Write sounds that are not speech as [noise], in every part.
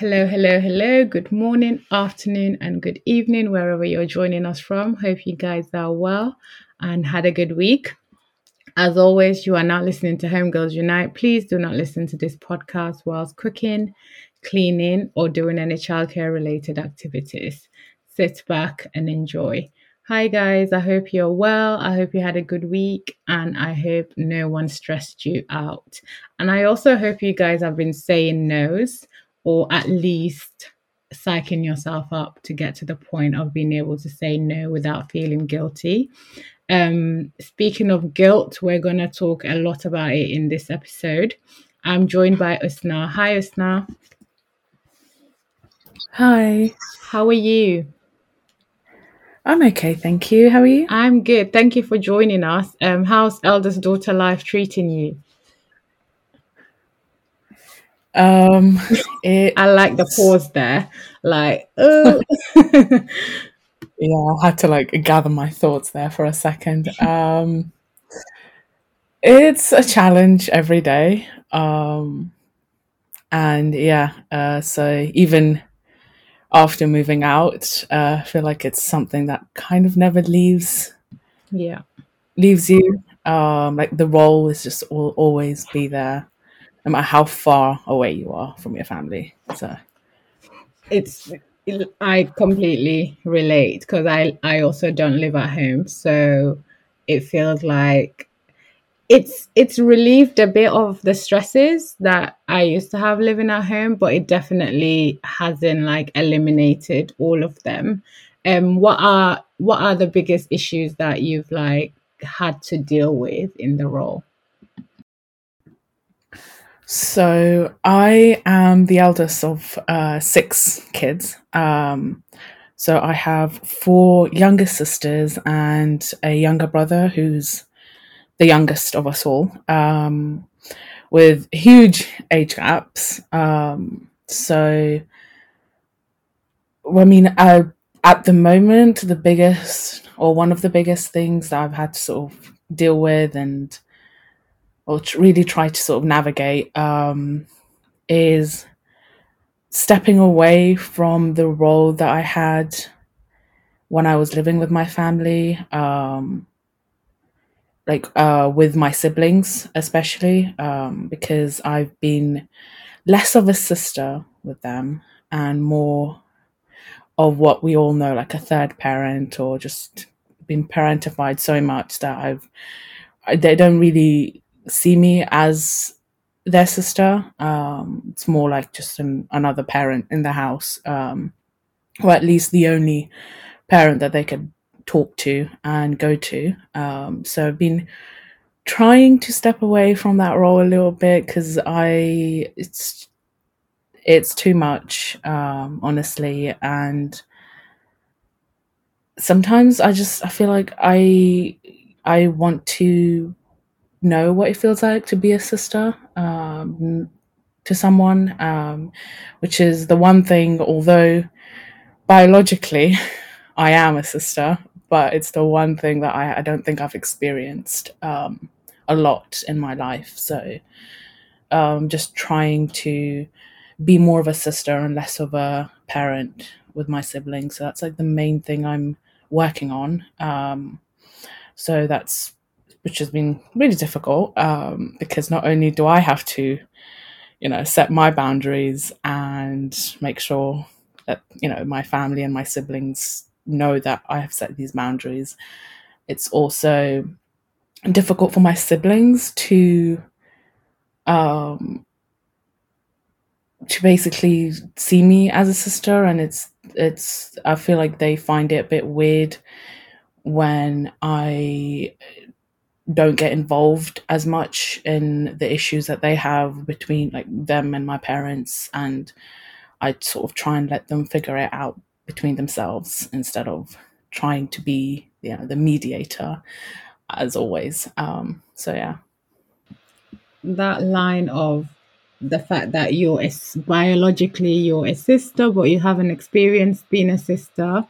Hello, hello, hello. Good morning, afternoon, and good evening, wherever you're joining us from. Hope you guys are well and had a good week. As always, you are not listening to Homegirls Unite. Please do not listen to this podcast whilst cooking, cleaning, or doing any childcare related activities. Sit back and enjoy. Hi, guys. I hope you're well. I hope you had a good week and I hope no one stressed you out. And I also hope you guys have been saying no's or at least psyching yourself up to get to the point of being able to say no without feeling guilty. Um, speaking of guilt, we're going to talk a lot about it in this episode. I'm joined by Usna. Hi, Usna. Hi. How are you? I'm okay, thank you. How are you? I'm good. Thank you for joining us. Um, how's eldest daughter life treating you? Um, it, I like the pause there. Like, [laughs] oh. yeah, I had to like gather my thoughts there for a second. [laughs] Um, it's a challenge every day. Um, and yeah, uh, so even after moving out, uh, I feel like it's something that kind of never leaves yeah, leaves you. Um, like the role is just will always be there, no matter how far away you are from your family. So it's I completely relate because I I also don't live at home, so it feels like it's it's relieved a bit of the stresses that I used to have living at home, but it definitely hasn't like eliminated all of them. Um, what are what are the biggest issues that you've like had to deal with in the role? So I am the eldest of uh, six kids. Um, so I have four younger sisters and a younger brother who's the youngest of us all, um, with huge age gaps. Um, so, I mean, uh, at the moment, the biggest or one of the biggest things that I've had to sort of deal with and or really try to sort of navigate um, is stepping away from the role that I had when I was living with my family. Um, like uh, with my siblings, especially um, because I've been less of a sister with them and more of what we all know, like a third parent, or just been parentified so much that I've they don't really see me as their sister. Um, it's more like just an, another parent in the house, um, or at least the only parent that they could talk to and go to. Um, so I've been trying to step away from that role a little bit because I it's it's too much, um, honestly, and sometimes I just I feel like I I want to know what it feels like to be a sister um, to someone, um, which is the one thing. Although biologically [laughs] I am a sister, but it's the one thing that I, I don't think I've experienced um, a lot in my life. So um, just trying to be more of a sister and less of a parent with my siblings. So that's like the main thing I'm working on. Um, so that's which has been really difficult um, because not only do I have to, you know, set my boundaries and make sure that you know my family and my siblings know that I have set these boundaries. It's also difficult for my siblings to um to basically see me as a sister and it's it's I feel like they find it a bit weird when I don't get involved as much in the issues that they have between like them and my parents and I sort of try and let them figure it out between themselves instead of trying to be you know the mediator as always. Um so yeah. That line of the fact that you're biologically you're a sister but you haven't experienced being a sister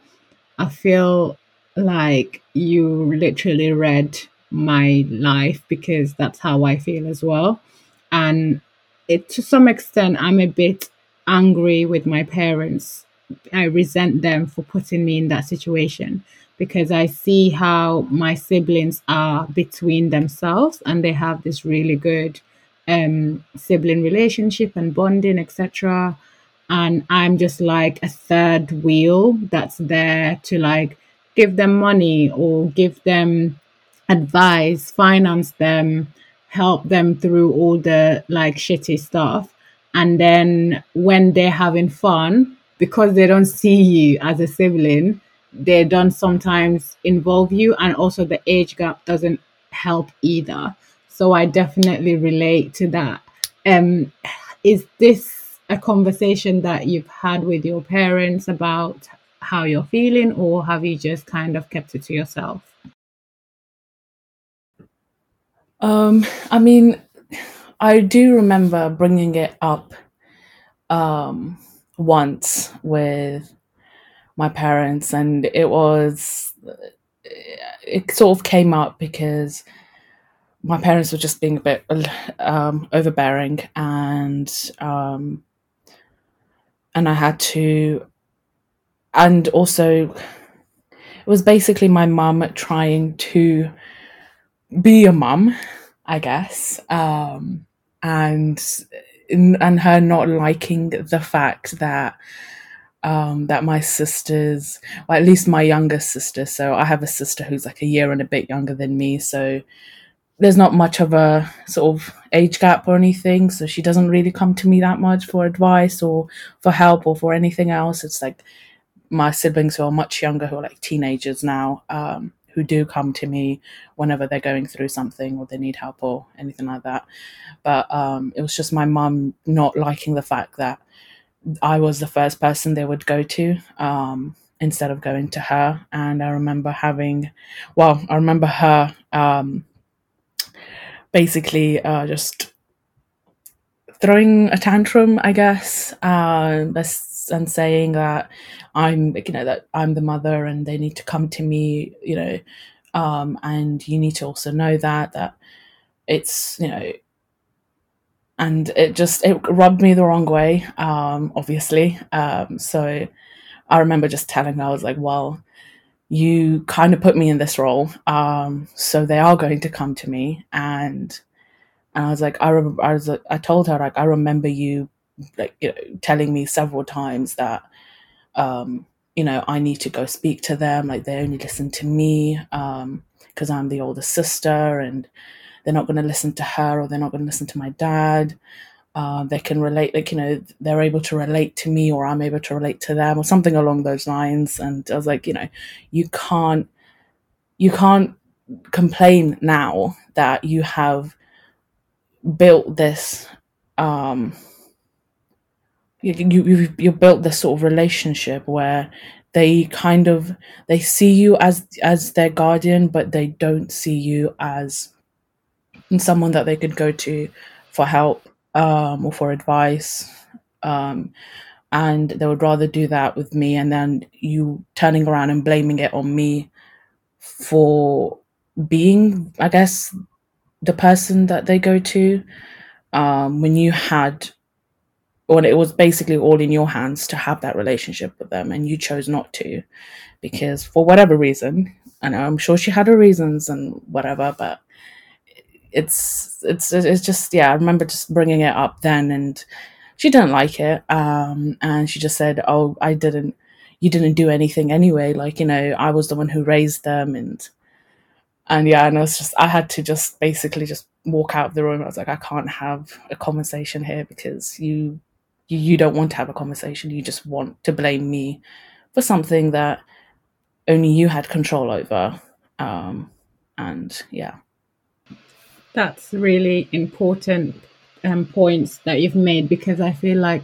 i feel like you literally read my life because that's how i feel as well and it to some extent i'm a bit angry with my parents. I resent them for putting me in that situation because I see how my siblings are between themselves and they have this really good um, sibling relationship and bonding, etc. And I'm just like a third wheel that's there to like give them money or give them advice, finance them, help them through all the like shitty stuff. And then when they're having fun, because they don't see you as a sibling, they don't sometimes involve you. And also the age gap doesn't help either. So I definitely relate to that. Um, is this a conversation that you've had with your parents about how you're feeling, or have you just kind of kept it to yourself? Um, I mean, I do remember bringing it up um, once with my parents, and it was it sort of came up because my parents were just being a bit um, overbearing, and um, and I had to, and also it was basically my mum trying to be a mum, I guess, um, and and her not liking the fact that um, that my sisters, at least my younger sister, so I have a sister who's like a year and a bit younger than me, so there's not much of a sort of age gap or anything, so she doesn't really come to me that much for advice or for help or for anything else. It's like my siblings who are much younger, who are like teenagers now, um, who do come to me whenever they're going through something or they need help or anything like that. But um, it was just my mum not liking the fact that I was the first person they would go to um, instead of going to her. And I remember having, well, I remember her um, basically uh, just throwing a tantrum, I guess, uh, and saying that I'm, you know, that I'm the mother and they need to come to me, you know, um, and you need to also know that that it's, you know, and it just it rubbed me the wrong way, um, obviously. Um, so I remember just telling her, I was like, well, you kind of put me in this role, um, so they are going to come to me, and and I was like, I remember, I was, I told her like, I remember you like you know, telling me several times that um, you know I need to go speak to them. Like they only listen to me because um, I'm the older sister, and they're not going to listen to her, or they're not going to listen to my dad. Uh, they can relate, like you know, they're able to relate to me, or I'm able to relate to them, or something along those lines. And I was like, you know, you can't, you can't complain now that you have built this um you, you you built this sort of relationship where they kind of they see you as as their guardian but they don't see you as someone that they could go to for help um, or for advice. Um, and they would rather do that with me and then you turning around and blaming it on me for being i guess the person that they go to um, when you had when it was basically all in your hands to have that relationship with them and you chose not to because for whatever reason and i'm sure she had her reasons and whatever but it's it's it's just yeah i remember just bringing it up then and she didn't like it um, and she just said oh i didn't you didn't do anything anyway like you know i was the one who raised them and and yeah, and I was just I had to just basically just walk out of the room. I was like, I can't have a conversation here because you you, you don't want to have a conversation. You just want to blame me for something that only you had control over. Um, and yeah, that's really important um, points that you've made because I feel like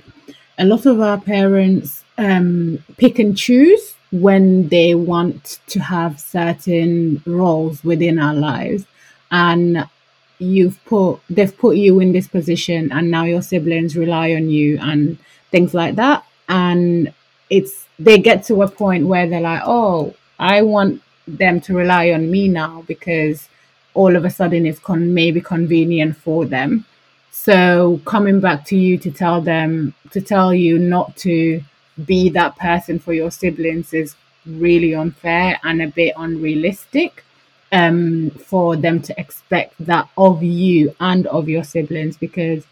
a lot of our parents um, pick and choose when they want to have certain roles within our lives and you've put they've put you in this position and now your siblings rely on you and things like that. And it's they get to a point where they're like oh i want them to rely on me now because all of a sudden it's con- maybe convenient for them. So coming back to you to tell them to tell you not to be that person for your siblings is really unfair and a bit unrealistic um for them to expect that of you and of your siblings because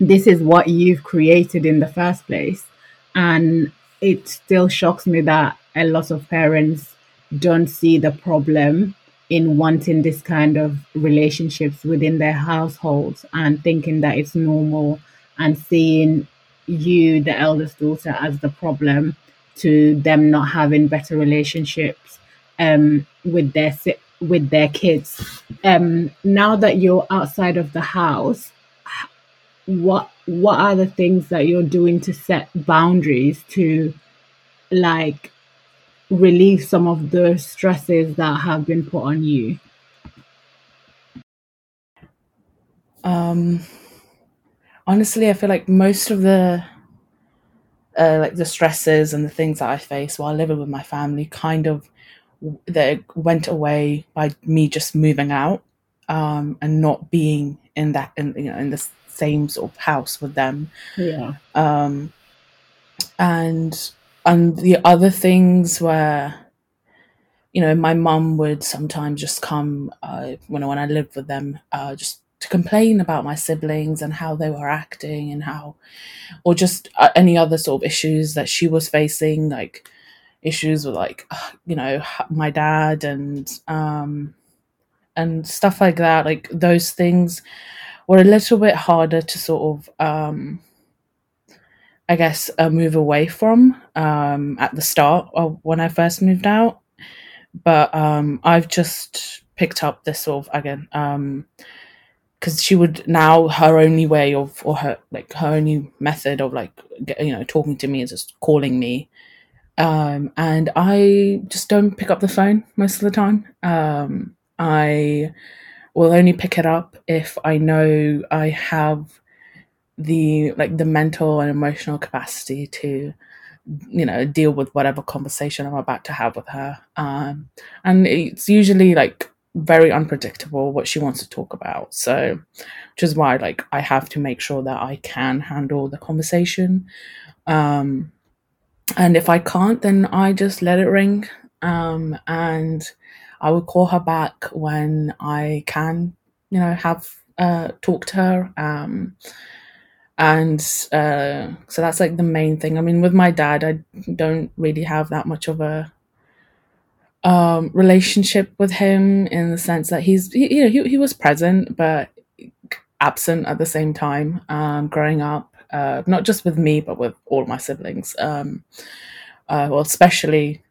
this is what you've created in the first place. And it still shocks me that a lot of parents don't see the problem in wanting this kind of relationships within their households and thinking that it's normal and seeing you the eldest daughter as the problem to them not having better relationships um with their with their kids. Um now that you're outside of the house what what are the things that you're doing to set boundaries to like relieve some of the stresses that have been put on you? Um, honestly, I feel like most of the uh, like the stresses and the things that I face while living with my family kind of that went away by me just moving out um, and not being in that in you know in the same sort of house with them. yeah Um, and and the other things where you know my mum would sometimes just come uh, when when I lived with them uh, just to complain about my siblings and how they were acting and how or just uh, any other sort of issues that she was facing like issues with like [sighs] you know my dad and um and stuff like that like those things were a little bit harder to sort of um I guess uh, move away from um at the start of when I first moved out. But um I've just picked up this sort of again um because she would now her only way of or her like her only method of like you know talking to me is just calling me um and i just don't pick up the phone most of the time. Um i will only pick it up if i know i have the like the mental and emotional capacity to you know deal with whatever conversation i'm about to have with her. Um and it's usually like very unpredictable what she wants to talk about. So which is why like i have to make sure that i can handle the conversation. Um and if i can't then i just let it ring. Um and i will call her back when i can you know have uh talk to her. Um and uh so that's like the main thing. I mean with my dad i don't really have that much of a um relationship with him in the sense that he's he, you know he, he was present but absent at the same time um growing up uh not just with me but with all my siblings um uh well especially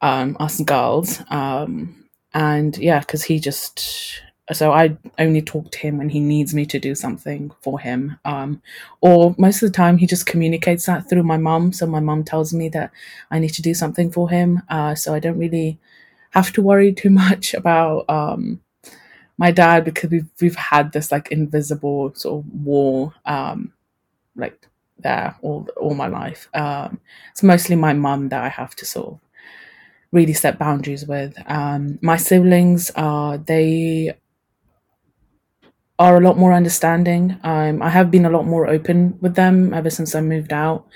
um us girls um and yeah because he just so i only talk to him when he needs me to do something for him um or most of the time he just communicates that through my mum. So my mum tells me that i need to do something for him uh so i don't really have to worry too [laughs] much about um my dad because we've we've had this like invisible sort of war um like there all all my life. Um it's mostly my mum that i have to sort of really set boundaries with. Um my siblings are they are a lot more understanding. Um i have been a lot more open with them ever since i moved out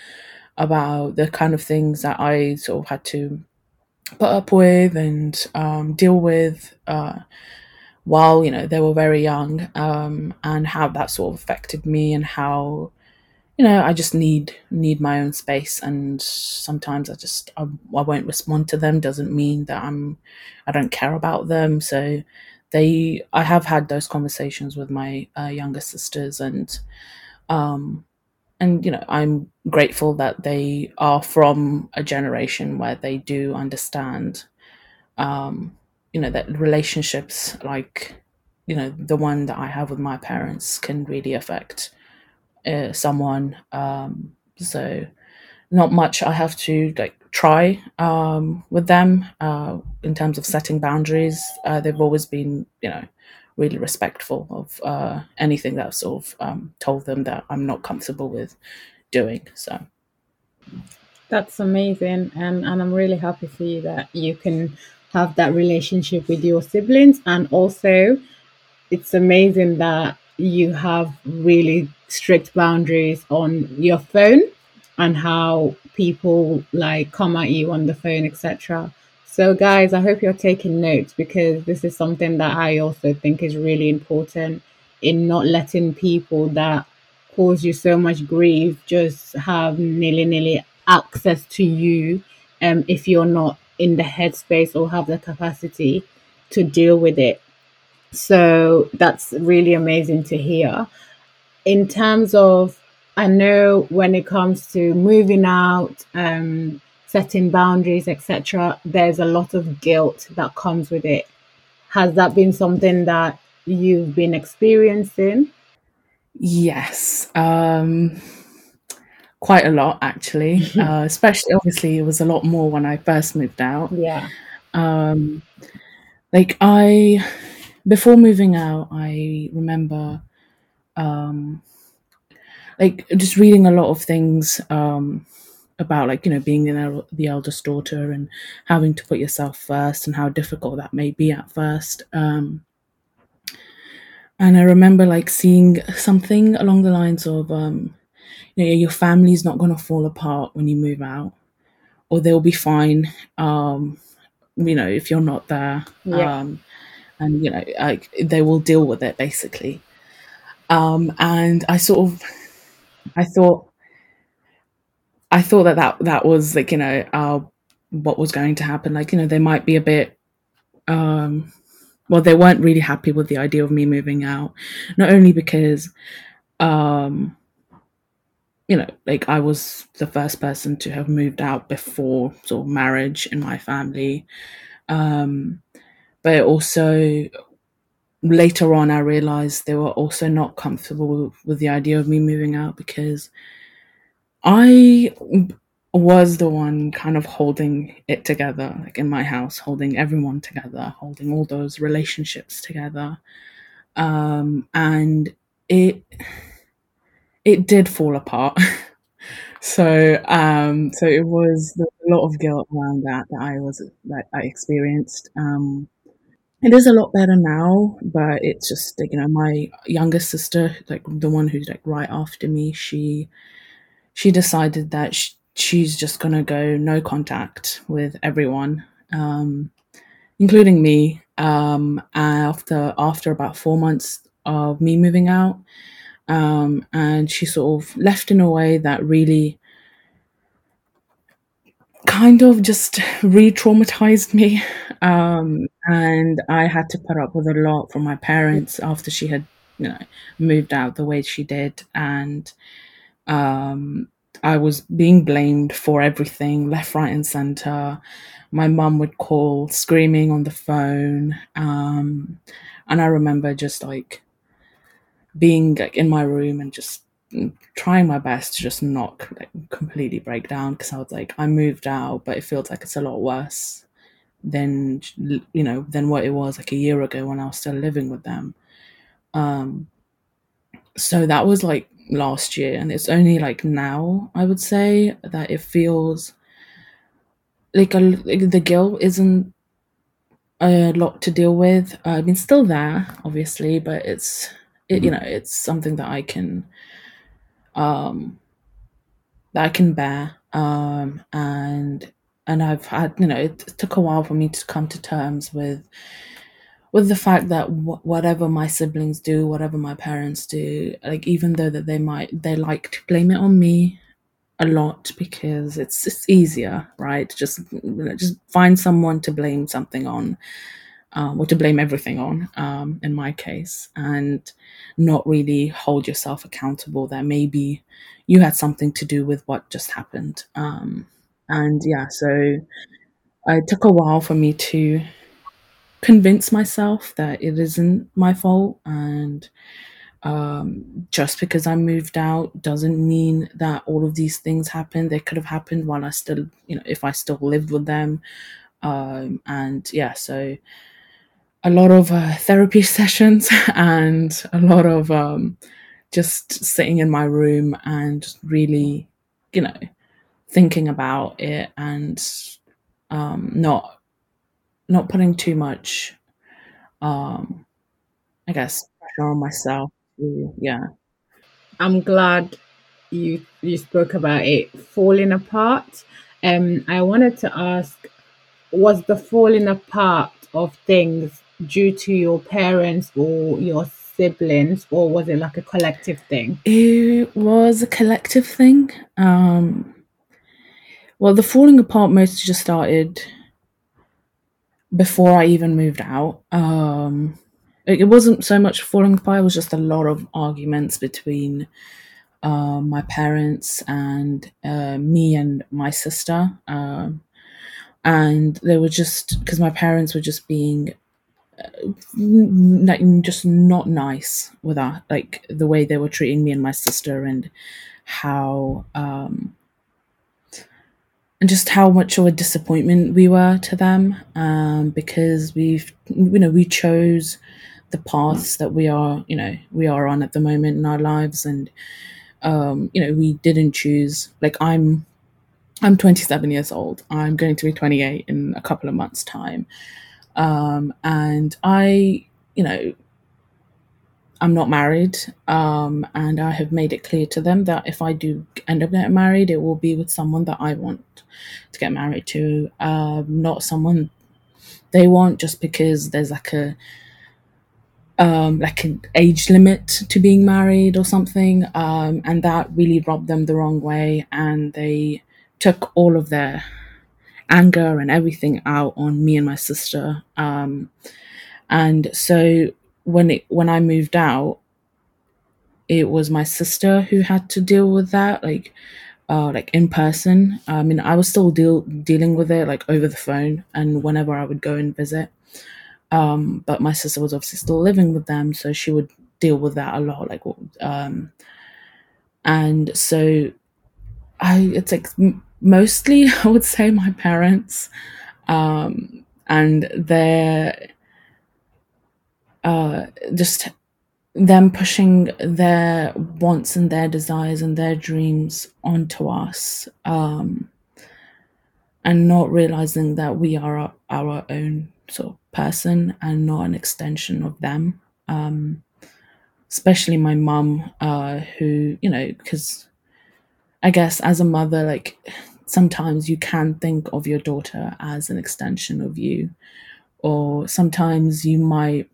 about the kind of things that i sort of had to put up with and um, deal with uh, while you know they were very young um, and how that sort of affected me and how you know i just need need my own space and sometimes i just I, I won't respond to them. Doesn't mean that i'm i don't care about them. So they i have had those conversations with my uh, younger sisters and um and you know i'm grateful that they are from a generation where they do understand um you know that relationships like you know the one that i have with my parents can really affect uh, someone um so not much i have to like try um with them uh in terms of setting boundaries. Uh, they've always been you know really respectful of uh anything that i've sort of um told them that i'm not comfortable with doing so. That's amazing, and and I'm really happy for you that you can have that relationship with your siblings, and also it's amazing that you have really strict boundaries on your phone and how people like come at you on the phone, etc. So, guys, I hope you're taking notes because this is something that I also think is really important in not letting people that cause you so much grief just have nearly nearly access to you um, if you're not in the headspace or have the capacity to deal with it. So that's really amazing to hear. In terms of, I know when it comes to moving out, um, setting boundaries, etc., there's a lot of guilt that comes with it. Has that been something that you've been experiencing? Yes. Um, quite a lot actually. [laughs] uh, especially obviously it was a lot more when I first moved out. Yeah. Um, like I before moving out, I remember um, like just reading a lot of things um, about like you know being the, the eldest daughter and having to put yourself first and how difficult that may be at first. Um, and I remember like seeing something along the lines of um, you know your family's not going to fall apart when you move out, or they'll be fine. Um, you know if you're not there. Yeah. Um, and you know like they will deal with it basically. Um and i sort of i thought i thought that that, that was like you know uh, what was going to happen. Like you know they might be a bit um well they weren't really happy with the idea of me moving out. Not only because um you know like i was the first person to have moved out before sort of marriage in my family. Um but also later on, I realized they were also not comfortable with, with the idea of me moving out because I was the one kind of holding it together, like in my house, holding everyone together, holding all those relationships together. Um, and it it did fall apart. [laughs] so um, so it was a lot of guilt around that that I was that I experienced. Um, it is a lot better now, but it's just like, you know, my youngest sister, like the one who's like right after me, she she decided that sh- she's just gonna go no contact with everyone, um, including me. Um, after after about four months of me moving out, um, and she sort of left in a way that really kind of just re-traumatized me um, and i had to put up with a lot from my parents after she had you know moved out the way she did. And um, i was being blamed for everything left right and center. My mum would call screaming on the phone um, and i remember just like being like in my room and just trying my best to just not like, completely break down because I was like, I moved out, but it feels like it's a lot worse than you know than what it was like a year ago when I was still living with them. Um, so that was like last year, and it's only like now I would say that it feels like, a, like the guilt isn't a lot to deal with. Uh, I mean, still there, obviously, but it's it, you know it's something that I can um, that I can bear. Um, and and I've had you know it, took a while for me to come to terms with with the fact that whatever my siblings do, whatever my parents do, like even though that they might they like to blame it on me a lot because it's it's easier, right? Just you know, just find someone to blame something on um, or to blame everything on, um, in my case, and not really hold yourself accountable that maybe you had something to do with what just happened. Um, and yeah, so it took a while for me to convince myself that it isn't my fault and um, just because I moved out doesn't mean that all of these things happened. They could have happened while I still, you know, if I still lived with them. Um, and yeah, so a lot of uh, therapy [laughs] sessions and a lot of um, just sitting in my room and really, you know, thinking about it and um, not not putting too much, um, I guess, pressure on myself yeah. I'm glad you you spoke about it falling apart. Um, I wanted to ask, was the falling apart of things due to your parents or your siblings, or was it like a collective thing? It was a collective thing. Um, well, the falling apart mostly just started before I even moved out. Um, it, wasn't so much falling apart; it was just a lot of arguments between uh, my parents and uh, me and my sister. Um, and they were just because my parents were just being n- just not nice with that, like the way they were treating me and my sister, and how um, and just how much of a disappointment we were to them um, because we've you know we chose the paths that we are you know we are on at the moment in our lives and um, you know we didn't choose like i'm i'm 27 years old. I'm going to be 28 in a couple of months time um, and i you know i'm not married um, and i have made it clear to them that if i do end up getting married it will be with someone that i want to get married to. Um, not someone they want just because there's like a um, like an age limit to being married or something, um, and that really rubbed them the wrong way, and they took all of their anger and everything out on me and my sister. Um, and so when it when I moved out, it was my sister who had to deal with that, like uh, like in person. I mean, I was still deal dealing with it like over the phone, and whenever I would go and visit. Um, but my sister was obviously still living with them, so she would deal with that a lot. Like, um, and so I, it's like mostly [laughs] I would say my parents, um, and their, uh, just them pushing their wants and their desires and their dreams onto us, um, and not realizing that we are our, our own sort of person and not an extension of them. Um, especially my mum, uh, who, you know, because I guess as a mother, like sometimes you can think of your daughter as an extension of you, or sometimes you might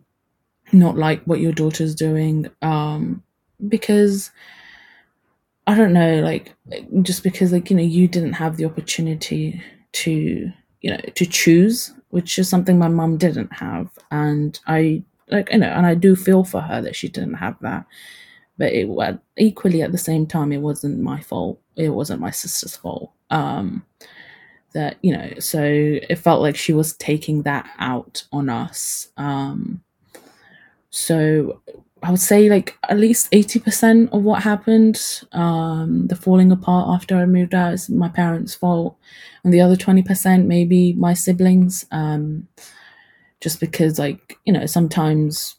not like what your daughter's doing um, because I don't know, like just because like you know you didn't have the opportunity to you know to choose which is something my mum didn't have. And i like you know and i do feel for her that she didn't have that. But it equally at the same time it wasn't my fault. It wasn't my sister's fault um that you know so it felt like she was taking that out on us um so I would say like at least 80% of what happened, um, the falling apart after I moved out is my parents' fault. And the other 20% maybe my siblings. Um, just because like, you know, sometimes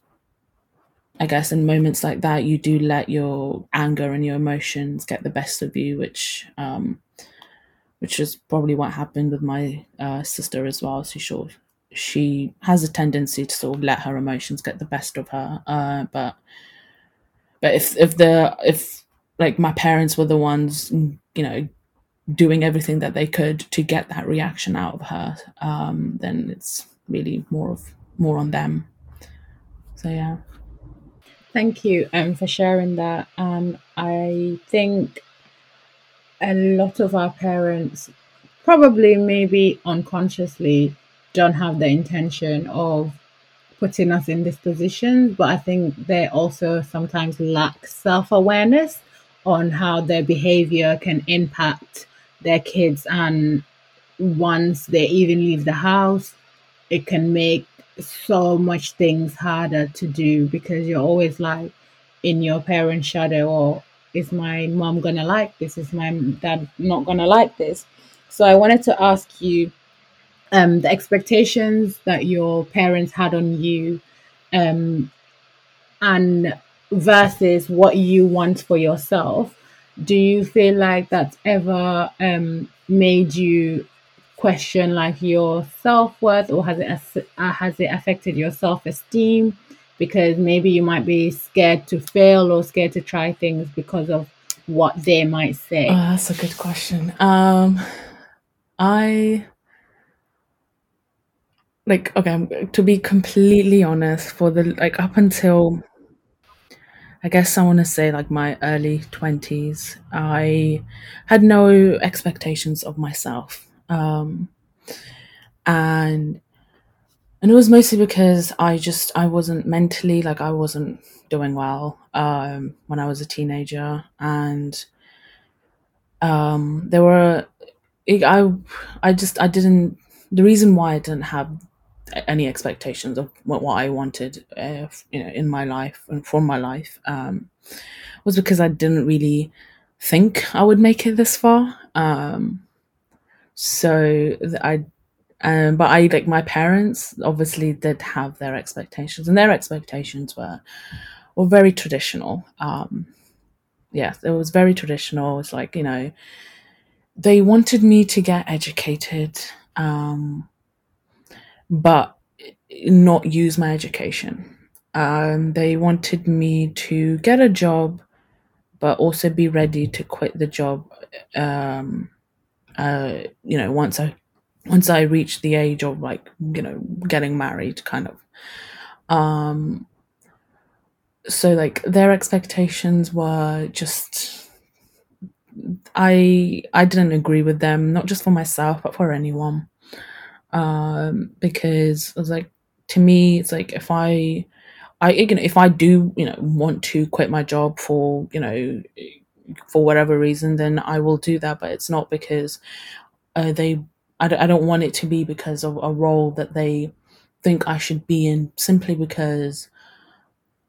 I guess in moments like that you do let your anger and your emotions get the best of you, which um which is probably what happened with my uh, sister as well. She she has a tendency to sort of let her emotions get the best of her. Uh, but but if if the if like my parents were the ones, you know, doing everything that they could to get that reaction out of her, um, then it's really more of more on them. So yeah. Thank you um, for sharing that. Um, I think a lot of our parents, probably maybe unconsciously, don't have the intention of putting us in this position, but I think they also sometimes lack self awareness on how their behavior can impact their kids. And once they even leave the house, it can make so much things harder to do because you're always like in your parent's shadow or is my mom gonna like this? Is my dad not gonna like this? So I wanted to ask you um, the expectations that your parents had on you um, and versus what you want for yourself do you feel like that's ever um, made you question like your self-worth or has it uh, has it affected your self-esteem because maybe you might be scared to fail or scared to try things because of what they might say? Oh, that's a good question. Um, I like okay to be completely honest for the like up until i guess i want to say like my early 20s i had no expectations of myself um and and it was mostly because i just i wasn't mentally like i wasn't doing well um when i was a teenager and um there were i i just i didn't the reason why i didn't have any expectations of what, what I wanted, uh, you know, in my life and for my life, um, was because I didn't really think I would make it this far. Um, so I, um, but I like my parents obviously did have their expectations, and their expectations were were very traditional. Um, yeah, it was very traditional. It's like you know, they wanted me to get educated. Um, but not use my education. Um, they wanted me to get a job, but also be ready to quit the job. Um, uh, you know, once I once I reached the age of like you know getting married, kind of. Um, so like their expectations were just I I didn't agree with them, not just for myself, but for anyone um, because I was like, to me, it's like if I, I you know, if I do, you know, want to quit my job for, you know, for whatever reason, then I will do that. But it's not because uh, they, I don't, don't want it to be because of a role that they think I should be in simply because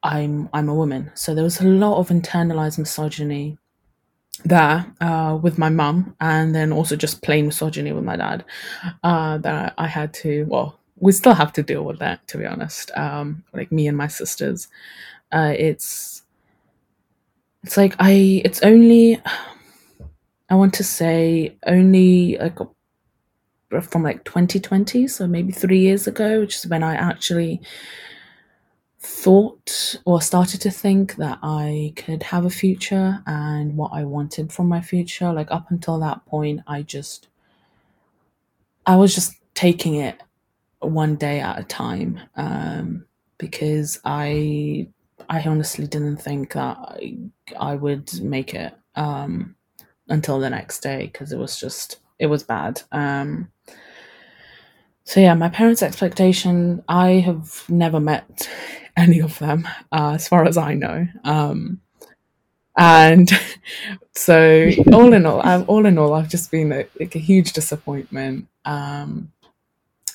I'm I'm a woman. So there was a lot of internalized misogyny there uh, with my mum, and then also just plain misogyny with my dad. Uh, that I had to, well, we still have to deal with that, to be honest. Um, like me and my sisters, uh, it's it's like I, it's only, I want to say only like from like 2020, so maybe three years ago, which is when I actually thought or started to think that I could have a future and what I wanted from my future. Like up until that point, I just, I was just taking it one day at a time um, because I, I honestly didn't think that I, I would make it um, until the next day because it was just, it was bad. Um, so yeah, my parents' expectation, I have never met any of them, uh, as far as I know. Um, and [laughs] so all in all, I've, all in all, I've just been a, like a huge disappointment. Um,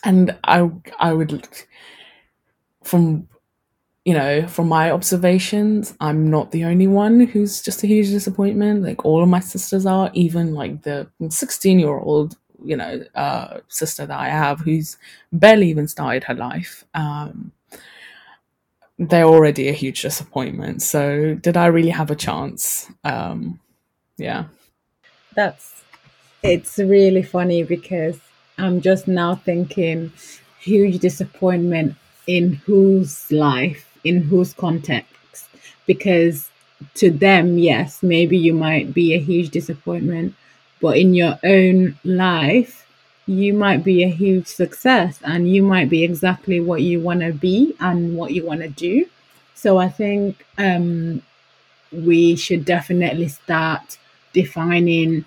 and I, I would, from, you know, from my observations, I'm not the only one who's just a huge disappointment. Like all of my sisters are, even like the 16 year old, you know, uh, sister that I have who's barely even started her life. Um, they're already a huge disappointment. So did I really have a chance? Um, yeah. That's it's really funny because I'm just now thinking huge disappointment in whose life, in whose context. Because to them, yes, maybe you might be a huge disappointment, but in your own life, you might be a huge success and you might be exactly what you want to be and what you want to do. So I think um, we should definitely start defining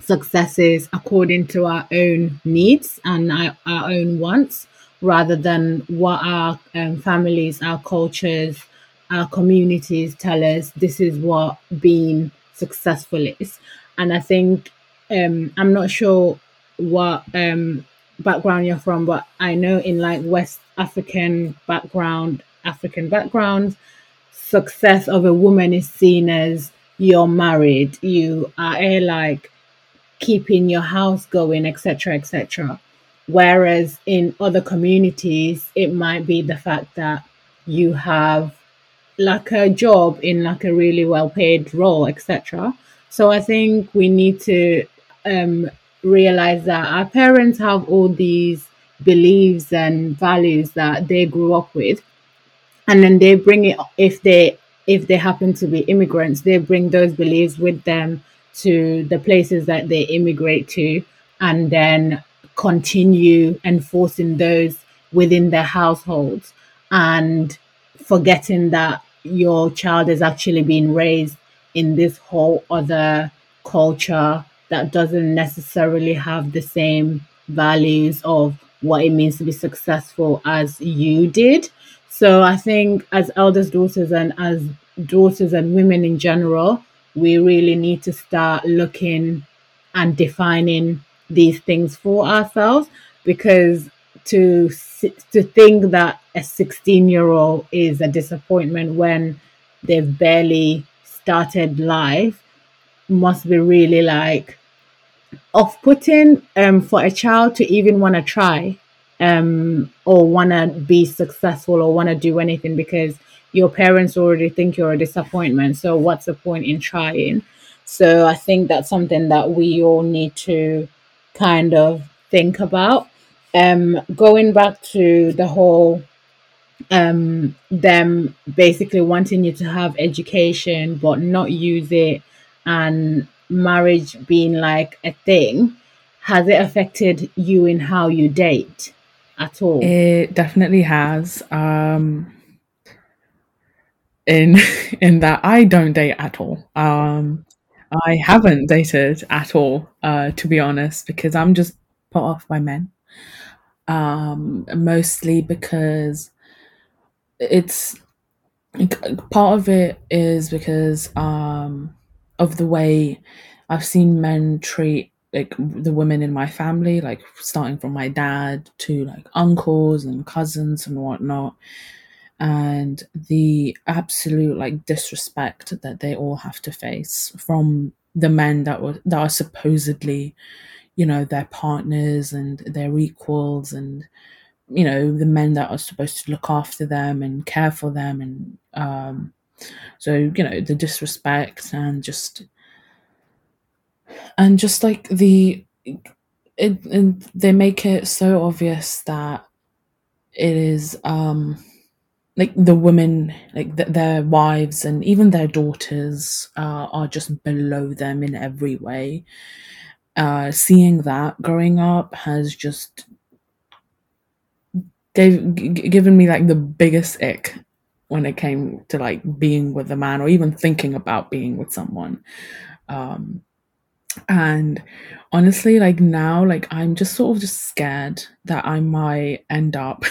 successes according to our own needs and our, our own wants rather than what our um, families, our cultures, our communities tell us this is what being successful is. And I think um, I'm not sure what um background you're from, but I know in like West African background, African backgrounds, success of a woman is seen as you're married, you are like keeping your house going, etc., etc. Whereas in other communities, it might be the fact that you have like a job in like a really well paid role, etc. So I think we need to um, realize that our parents have all these beliefs and values that they grew up with. And then they bring it if they if they happen to be immigrants they bring those beliefs with them to the places that they immigrate to and then continue enforcing those within their households and forgetting that your child is actually being raised in this whole other culture that doesn't necessarily have the same values of what it means to be successful as you did. So I think as eldest daughters and as daughters and women in general, we really need to start looking and defining these things for ourselves because to to think that a 16 year old is a disappointment when they've barely started life must be really like off putting um, for a child to even want to try um, or want to be successful or want to do anything because your parents already think you're a disappointment. So, what's the point in trying? So, I think that's something that we all need to kind of think about. Um, going back to the whole um, them basically wanting you to have education but not use it and marriage being like a thing, has it affected you in how you date at all? It definitely has. Um, in [laughs] in that I don't date at all. Um, I haven't dated at all, uh, to be honest, because I'm just put off by men. Um, mostly because it's part of it is because um, of the way I've seen men treat like the women in my family, like starting from my dad to like uncles and cousins and whatnot, and the absolute like disrespect that they all have to face from the men that were that are supposedly, you know, their partners and their equals and you know the men that are supposed to look after them and care for them and um so you know the disrespect and just and just like the it, and they make it so obvious that it is um like the women like th- their wives and even their daughters uh, are just below them in every way. Uh seeing that growing up has just gave g- given me like the biggest ick when it came to like being with a man or even thinking about being with someone um and honestly, like now, like I'm just sort of just scared that I might end up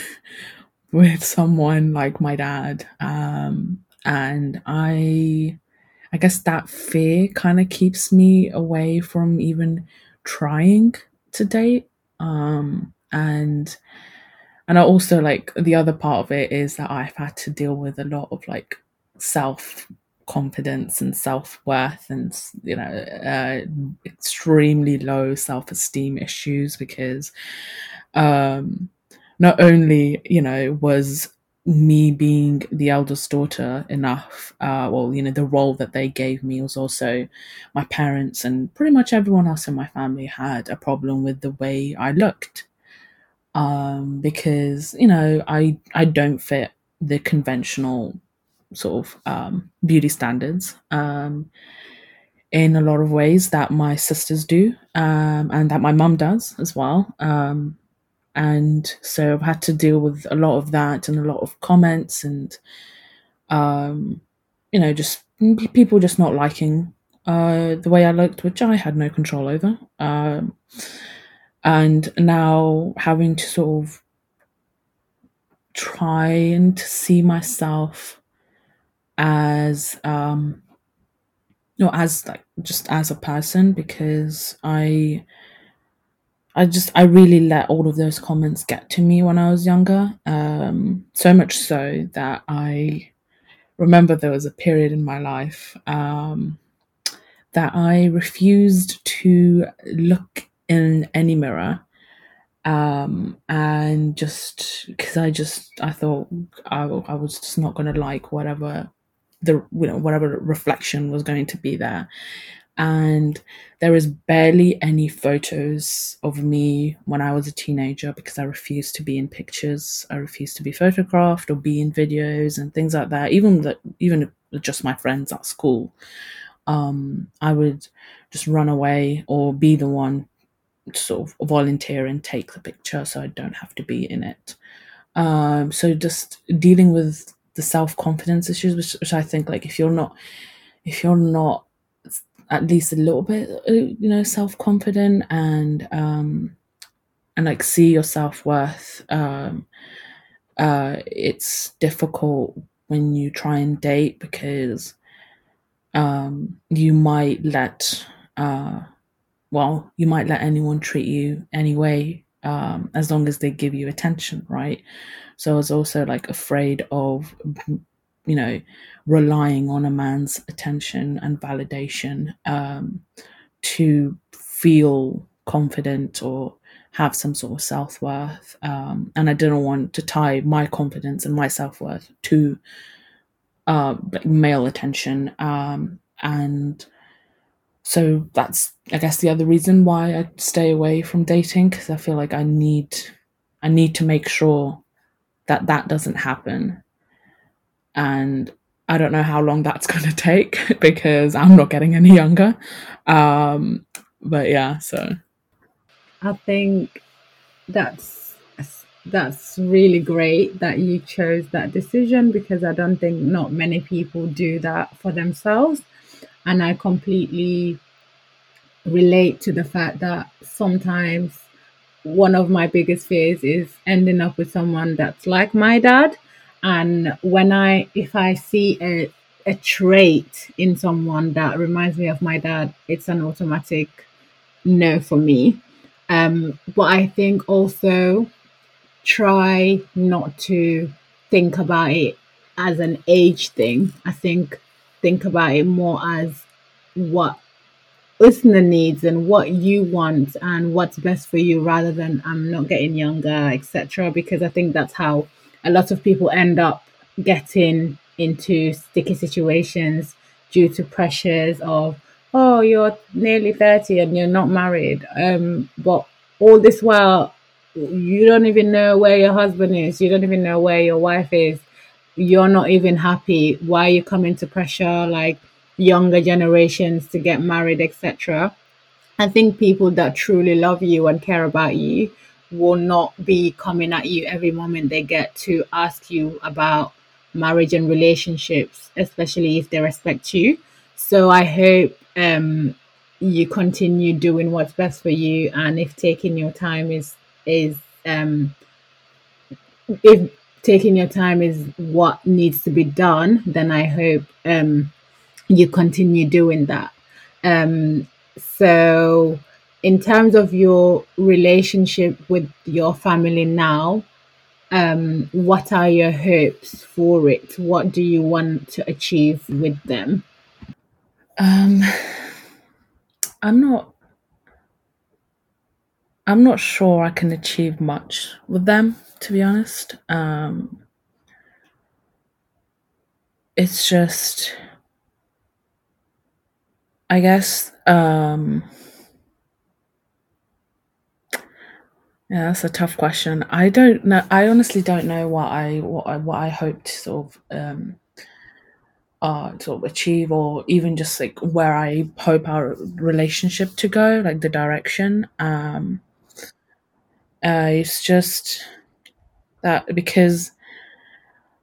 [laughs] with someone like my dad. Um, and I, I guess that fear kind of keeps me away from even trying to date. Um, and and I also like the other part of it is that I've had to deal with a lot of like self confidence and self worth and you know uh, extremely low self esteem issues because um, not only you know was me being the eldest daughter enough uh, well you know the role that they gave me was also my parents and pretty much everyone else in my family had a problem with the way I looked um, because you know I I don't fit the conventional sort of um, beauty standards um, in a lot of ways that my sisters do um, and that my mum does as well. Um, and so I've had to deal with a lot of that and a lot of comments and, um, you know, just people just not liking uh, the way I looked, which I had no control over. Um, and now having to sort of try and to see myself as um no as like just as a person because i i just i really let all of those comments get to me when i was younger um so much so that i remember there was a period in my life um that i refused to look in any mirror um and just because i just i thought I, I was just not going to like whatever the you know whatever reflection was going to be there and there is barely any photos of me when I was a teenager because I refused to be in pictures. I refused to be photographed or be in videos and things like that. Even that, even just my friends at school, um, I would just run away or be the one sort of volunteer and take the picture so I don't have to be in it. Um, so just dealing with the self confidence issues, which, which I think like if you're not if you're not at least a little bit uh, you know self confident and um and like see your self worth um uh it's difficult when you try and date because um you might let uh well you might let anyone treat you anyway um as long as they give you attention right so i was also like afraid of you know relying on a man's attention and validation um, to feel confident or have some sort of self worth. Um, and I didn't want to tie my confidence and my self worth to uh, male attention. Um, and so that's, I guess, the other reason why I stay away from dating because I feel like I need, I need to make sure that that doesn't happen. And I don't know how long that's [laughs] going to take because I'm not getting any younger. Um, but yeah, so I think that's that's really great that you chose that decision because I don't think not many people do that for themselves. And I completely relate to the fact that sometimes one of my biggest fears is ending up with someone that's like my dad. And when i if i see a a trait in someone that reminds me of my dad it's an automatic no for me. Um but i think also try not to think about it as an age thing. I think think about it more as what listener needs and what you want and what's best for you rather than I'm not getting younger, etc. Because I think that's how a lot of people end up getting into sticky situations due to pressures of oh you're nearly 30 and you're not married um but all this while you don't even know where your husband is you don't even know where your wife is you're not even happy why you come into pressure like younger generations to get married etc i think people that truly love you and care about you will not be coming at you every moment they get to ask you about marriage and relationships, especially if they respect you. So I hope um, you continue doing what's best for you, and if taking your time is is um, if taking your time is what needs to be done, then I hope um, you continue doing that. Um, so in terms of your relationship with your family now, um, what are your hopes for it? What do you want to achieve with them? Um, I'm not. I'm not sure I can achieve much with them, to be honest. Um, it's just, I guess, um, Yeah, that's a tough question. I don't know. I honestly don't know what I what I what I hope to sort of um uh sort of achieve or even just like where I hope our relationship to go, like the direction. Um uh it's just that because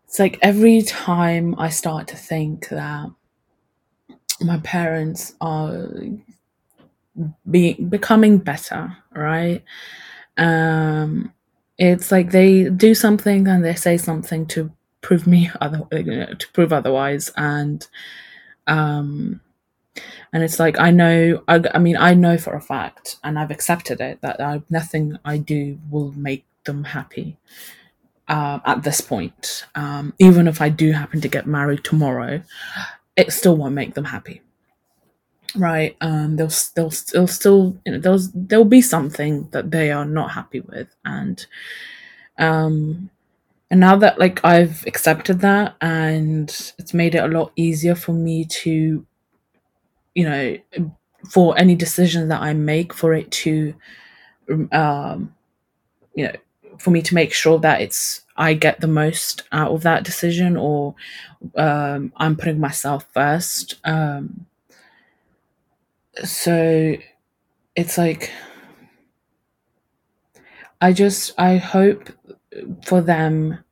it's like every time I start to think that my parents are being becoming better, right? um it's like they do something and they say something to prove me [laughs] other to prove otherwise and um and it's like i know I, I mean i know for a fact and i've accepted it that I, nothing i do will make them happy uh, at this point um, even if i do happen to get married tomorrow it still won't make them happy. Right um they'll they'll they'll still you know there'll there'll be something that they are not happy with. And um and now that like i've accepted that and it's made it a lot easier for me to you know for any decision that I make for it to um you know for me to make sure that it's I get the most out of that decision or um, I'm putting myself first. Um, so it's like I just I hope for them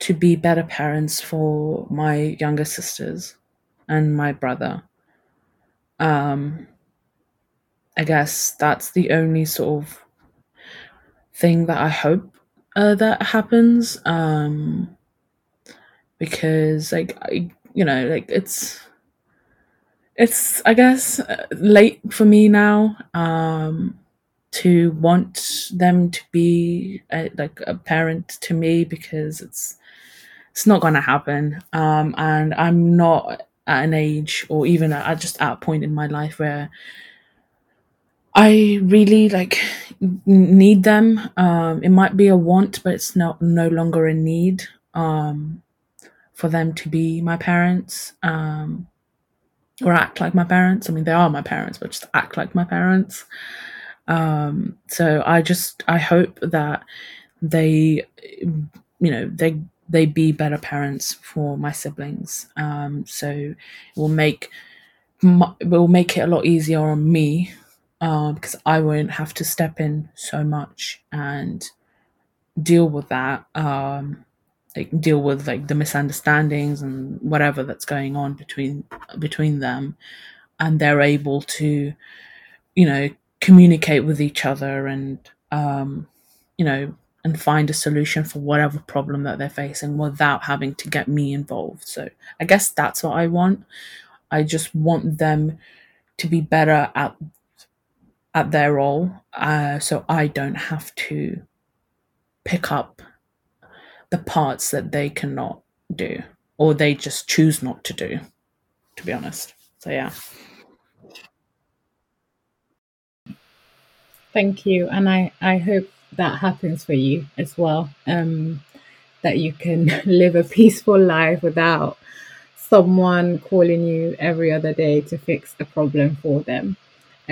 to be better parents for my younger sisters and my brother. Um, I guess that's the only sort of thing that I hope uh, that happens. Um, because like I, you know, like it's it's I guess uh, late for me now um, to want them to be a, like a parent to me because it's it's not going to happen, um, and I'm not at an age or even at just at a point in my life where I really like need them. Um, it might be a want, but it's not no longer a need um, for them to be my parents um, or act like my parents. I mean, they are my parents, but just act like my parents. Um, so I just I hope that they, you know, they they be better parents for my siblings. Um, so it will make it will make it a lot easier on me uh, because I won't have to step in so much and deal with that. Um, like deal with like the misunderstandings and whatever that's going on between between them, and they're able to, you know, communicate with each other and um, you know and find a solution for whatever problem that they're facing without having to get me involved. So I guess that's what I want. I just want them to be better at at their role, uh, so I don't have to pick up the parts that they cannot do or they just choose not to do. To be honest, so yeah. Thank you, and I I hope that happens for you as well. Um, that you can [laughs] live a peaceful life without someone calling you every other day to fix a problem for them.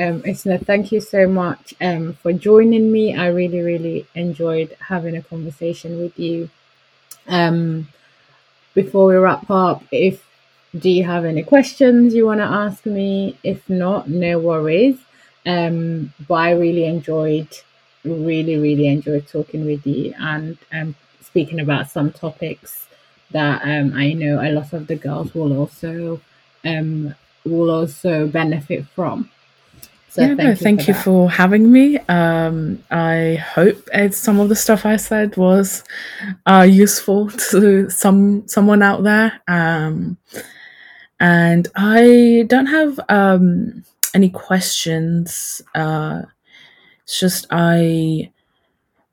Um, Usna, thank you so much um, for joining me. I really, really enjoyed having a conversation with you. Um, before we wrap up, if do you have any questions you want to ask me? If not, no worries. Um, but I really enjoyed, really, really enjoyed talking with you and um, speaking about some topics that um, I know a lot of the girls will also um, will also benefit from. So yeah, thank, no, you, thank for you for having me. Um, I hope some of the stuff I said was uh, useful to some someone out there. Um, and I don't have um, any questions. Uh, it's just I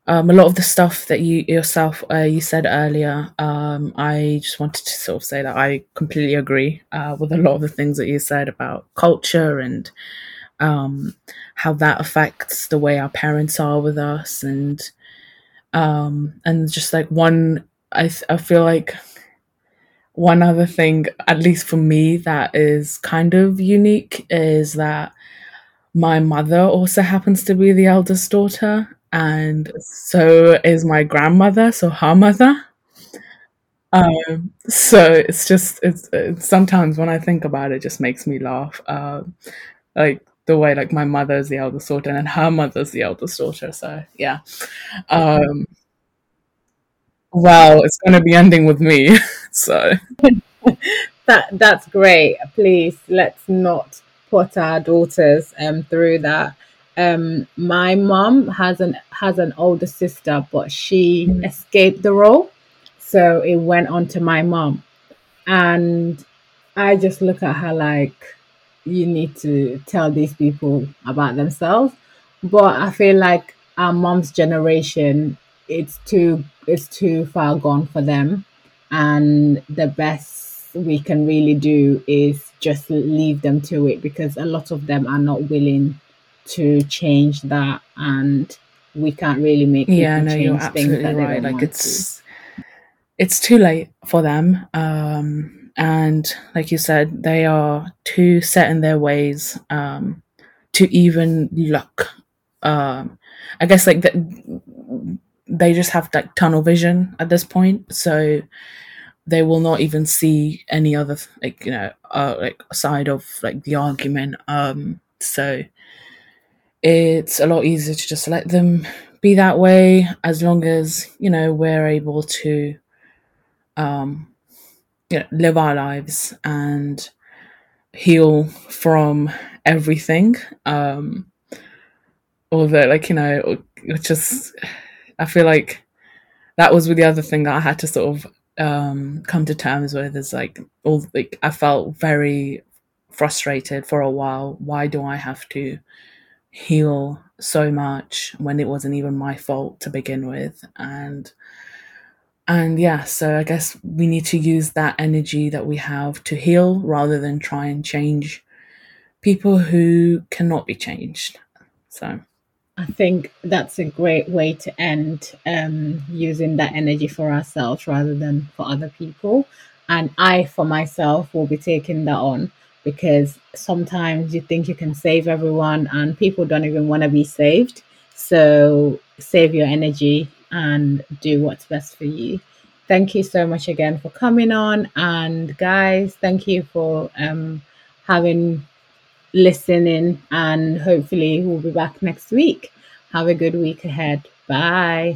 um, a lot of the stuff that you yourself uh, you said earlier. Um, I just wanted to sort of say that I completely agree uh, with a lot of the things that you said about culture and um, how that affects the way our parents are with us, and um, and just like one, I I feel like one other thing, at least for me, that is kind of unique is that my mother also happens to be the eldest daughter, and so is my grandmother, so her mother. Um, so it's just it's, it's, sometimes when I think about it, it just makes me laugh. Uh, like the way like my mother's the eldest daughter and her mother's the eldest daughter. So yeah. Um, well, it's going to be ending with me. [laughs] so that that's great. Please let's not put our daughters um through that. Um, my mom has an has an older sister, but she mm. escaped the role, so it went on to my mom, and I just look at her like you need to tell these people about themselves. But I feel like our mom's generation, it's too it's too far gone for them, and the best we can really do is just leave them to it because a lot of them are not willing to change that, and we can't really make yeah. No, you're absolutely right. Like it's to. it's too late for them. Um, and like you said, they are too set in their ways. Um, to even look. Um, I guess like the, they just have like tunnel vision at this point, so they will not even see any other like you know uh, like side of like the argument. Um, so it's a lot easier to just let them be that way as long as you know we're able to um you know live our lives and heal from everything. Um although like you know just i feel like that was the other thing that i had to sort of um come to terms with is like all like i felt very frustrated for a while. Why do i have to heal so much when it wasn't even my fault to begin with? And and yeah so i guess we need to use that energy that we have to heal rather than try and change people who cannot be changed so I think that's a great way to end um, using that energy for ourselves rather than for other people. And I, for myself, will be taking that on because sometimes you think you can save everyone and people don't even want to be saved. So save your energy and do what's best for you. Thank you so much again for coming on. And guys, thank you for um, having listening and hopefully we'll be back next week. Have a good week ahead. Bye.